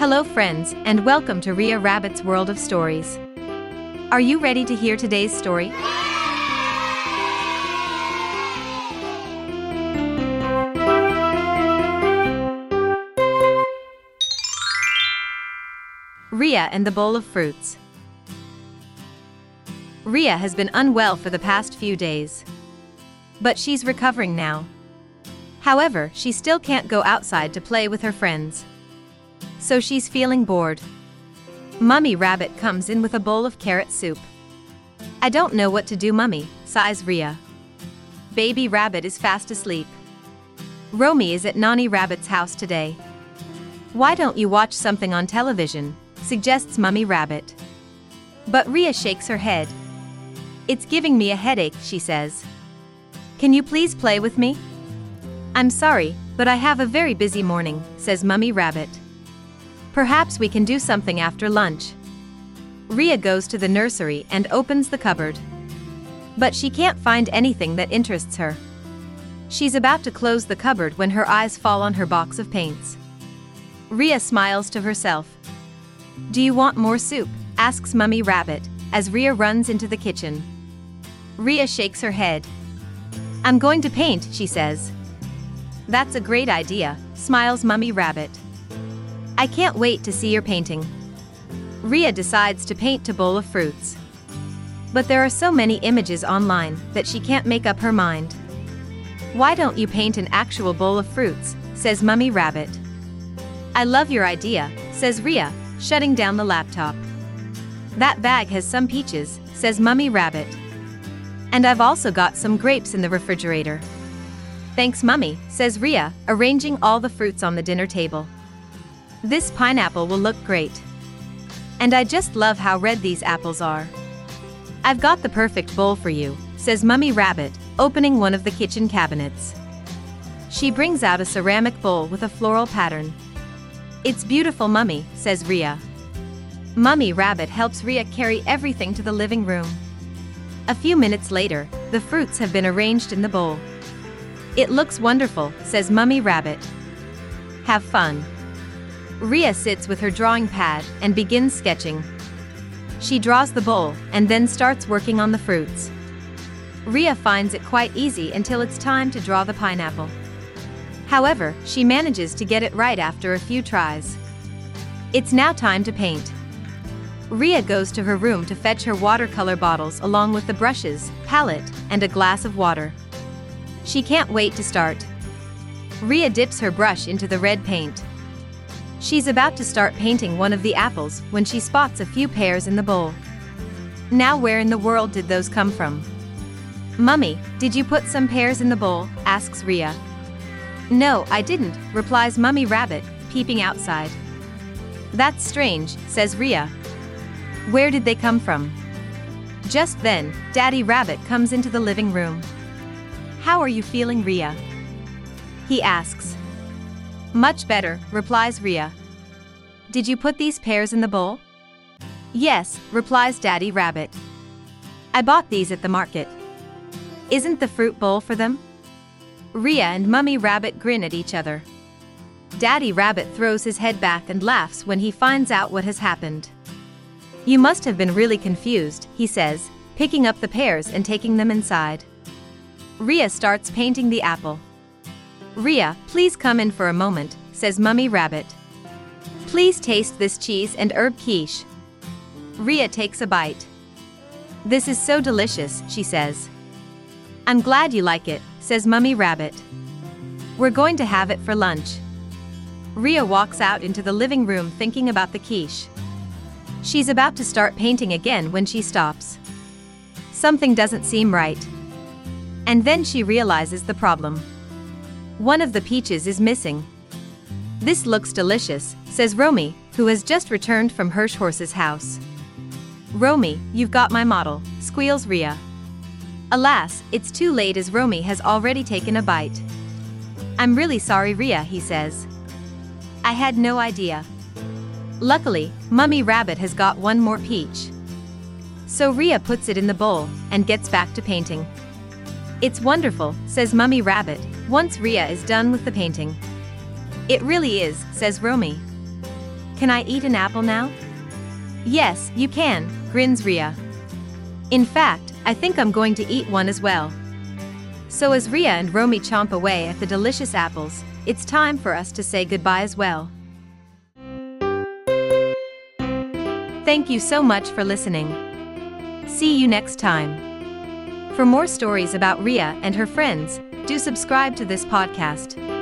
Hello, friends, and welcome to Ria Rabbit's World of Stories. Are you ready to hear today's story? Ria and the Bowl of Fruits. Ria has been unwell for the past few days. But she's recovering now. However, she still can't go outside to play with her friends. So she's feeling bored. Mummy Rabbit comes in with a bowl of carrot soup. I don't know what to do, Mummy, sighs Ria. Baby Rabbit is fast asleep. Romy is at Nanny Rabbit's house today. Why don't you watch something on television? suggests Mummy Rabbit. But Ria shakes her head. It's giving me a headache, she says. Can you please play with me? I'm sorry, but I have a very busy morning, says Mummy Rabbit. Perhaps we can do something after lunch. Ria goes to the nursery and opens the cupboard. But she can't find anything that interests her. She's about to close the cupboard when her eyes fall on her box of paints. Ria smiles to herself. Do you want more soup? asks Mummy Rabbit, as Ria runs into the kitchen. Ria shakes her head. I'm going to paint, she says. That's a great idea, smiles Mummy Rabbit. I can't wait to see your painting. Ria decides to paint a bowl of fruits. But there are so many images online that she can't make up her mind. Why don't you paint an actual bowl of fruits, says Mummy Rabbit. I love your idea, says Ria, shutting down the laptop. That bag has some peaches, says Mummy Rabbit. And I've also got some grapes in the refrigerator. Thanks, Mummy, says Ria, arranging all the fruits on the dinner table. This pineapple will look great. And I just love how red these apples are. I've got the perfect bowl for you, says Mummy Rabbit, opening one of the kitchen cabinets. She brings out a ceramic bowl with a floral pattern. It's beautiful, Mummy, says Ria. Mummy Rabbit helps Ria carry everything to the living room. A few minutes later, the fruits have been arranged in the bowl. It looks wonderful, says Mummy Rabbit. Have fun. Ria sits with her drawing pad and begins sketching. She draws the bowl and then starts working on the fruits. Ria finds it quite easy until it's time to draw the pineapple. However, she manages to get it right after a few tries. It's now time to paint. Ria goes to her room to fetch her watercolor bottles along with the brushes, palette, and a glass of water. She can't wait to start. Ria dips her brush into the red paint. She's about to start painting one of the apples when she spots a few pears in the bowl. Now where in the world did those come from? Mummy, did you put some pears in the bowl? asks Ria. No, I didn't, replies Mummy Rabbit, peeping outside. That's strange, says Ria. Where did they come from? Just then, Daddy Rabbit comes into the living room. How are you feeling, Ria? He asks. Much better, replies Ria. Did you put these pears in the bowl? Yes, replies Daddy Rabbit. I bought these at the market. Isn't the fruit bowl for them? Ria and Mummy Rabbit grin at each other. Daddy Rabbit throws his head back and laughs when he finds out what has happened. You must have been really confused, he says, picking up the pears and taking them inside. Ria starts painting the apple. Ria, please come in for a moment, says Mummy Rabbit. Please taste this cheese and herb quiche. Ria takes a bite. This is so delicious, she says. I'm glad you like it, says Mummy Rabbit. We're going to have it for lunch. Ria walks out into the living room thinking about the quiche. She's about to start painting again when she stops. Something doesn't seem right. And then she realizes the problem. One of the peaches is missing. This looks delicious, says Romy, who has just returned from Hirschhorse's house. Romy, you've got my model, squeals Ria. Alas, it's too late as Romy has already taken a bite. I'm really sorry, Ria, he says. I had no idea. Luckily, Mummy Rabbit has got one more peach. So Ria puts it in the bowl and gets back to painting. It's wonderful, says Mummy Rabbit, once Ria is done with the painting. It really is, says Romy. Can I eat an apple now? Yes, you can, grins Ria. In fact, I think I'm going to eat one as well. So as Ria and Romy chomp away at the delicious apples, it's time for us to say goodbye as well. Thank you so much for listening. See you next time. For more stories about Ria and her friends, do subscribe to this podcast.